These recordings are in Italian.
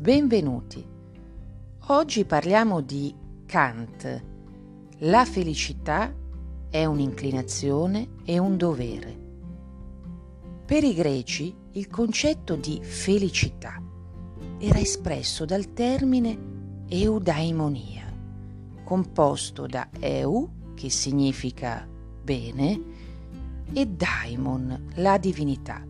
Benvenuti. Oggi parliamo di Kant. La felicità è un'inclinazione e un dovere. Per i greci il concetto di felicità era espresso dal termine eudaimonia, composto da eu, che significa bene, e daimon, la divinità.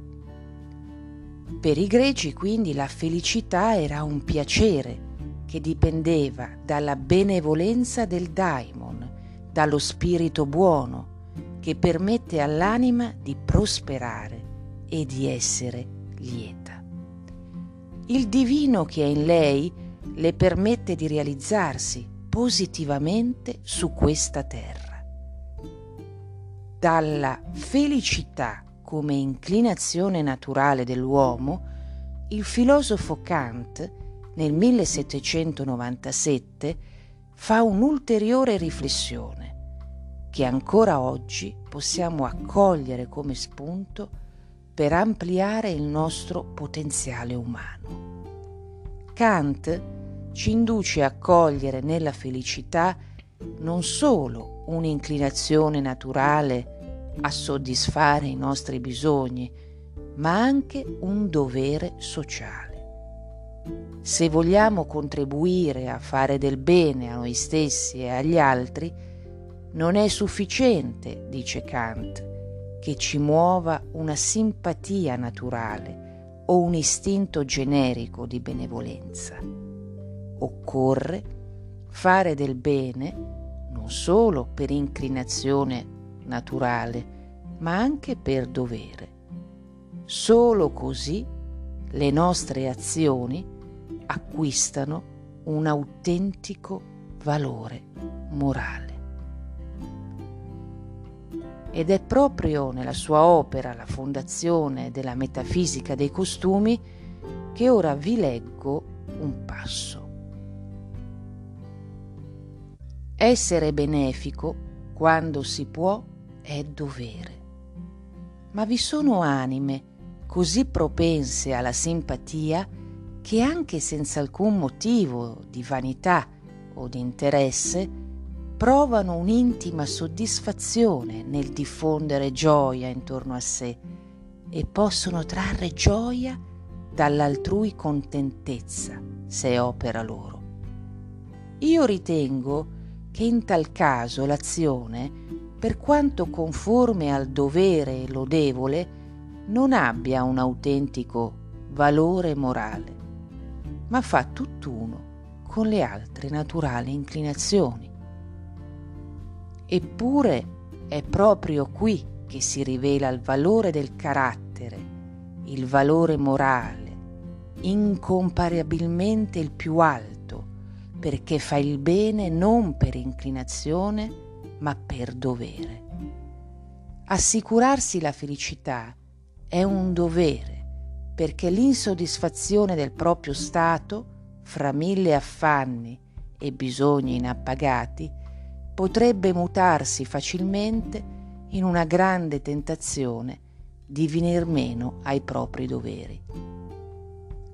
Per i greci quindi la felicità era un piacere che dipendeva dalla benevolenza del daimon, dallo spirito buono che permette all'anima di prosperare e di essere lieta. Il divino che è in lei le permette di realizzarsi positivamente su questa terra. Dalla felicità come inclinazione naturale dell'uomo, il filosofo Kant nel 1797 fa un'ulteriore riflessione che ancora oggi possiamo accogliere come spunto per ampliare il nostro potenziale umano. Kant ci induce a cogliere nella felicità non solo un'inclinazione naturale a soddisfare i nostri bisogni, ma anche un dovere sociale. Se vogliamo contribuire a fare del bene a noi stessi e agli altri, non è sufficiente, dice Kant, che ci muova una simpatia naturale o un istinto generico di benevolenza. Occorre fare del bene non solo per inclinazione naturale, ma anche per dovere. Solo così le nostre azioni acquistano un autentico valore morale. Ed è proprio nella sua opera La fondazione della metafisica dei costumi che ora vi leggo un passo. Essere benefico quando si può è dovere. Ma vi sono anime così propense alla simpatia che anche senza alcun motivo di vanità o di interesse provano un'intima soddisfazione nel diffondere gioia intorno a sé e possono trarre gioia dall'altrui contentezza se opera loro. Io ritengo che in tal caso l'azione, per quanto conforme al dovere lodevole, non abbia un autentico valore morale, ma fa tutt'uno con le altre naturali inclinazioni. Eppure è proprio qui che si rivela il valore del carattere, il valore morale, incomparabilmente il più alto, perché fa il bene non per inclinazione, ma per dovere. Assicurarsi la felicità è un dovere perché l'insoddisfazione del proprio stato, fra mille affanni e bisogni inappagati, potrebbe mutarsi facilmente in una grande tentazione di venir meno ai propri doveri.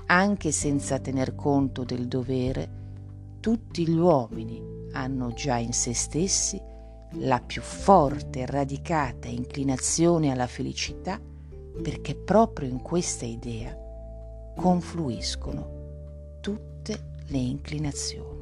Anche senza tener conto del dovere, tutti gli uomini hanno già in se stessi la più forte e radicata inclinazione alla felicità perché proprio in questa idea confluiscono tutte le inclinazioni.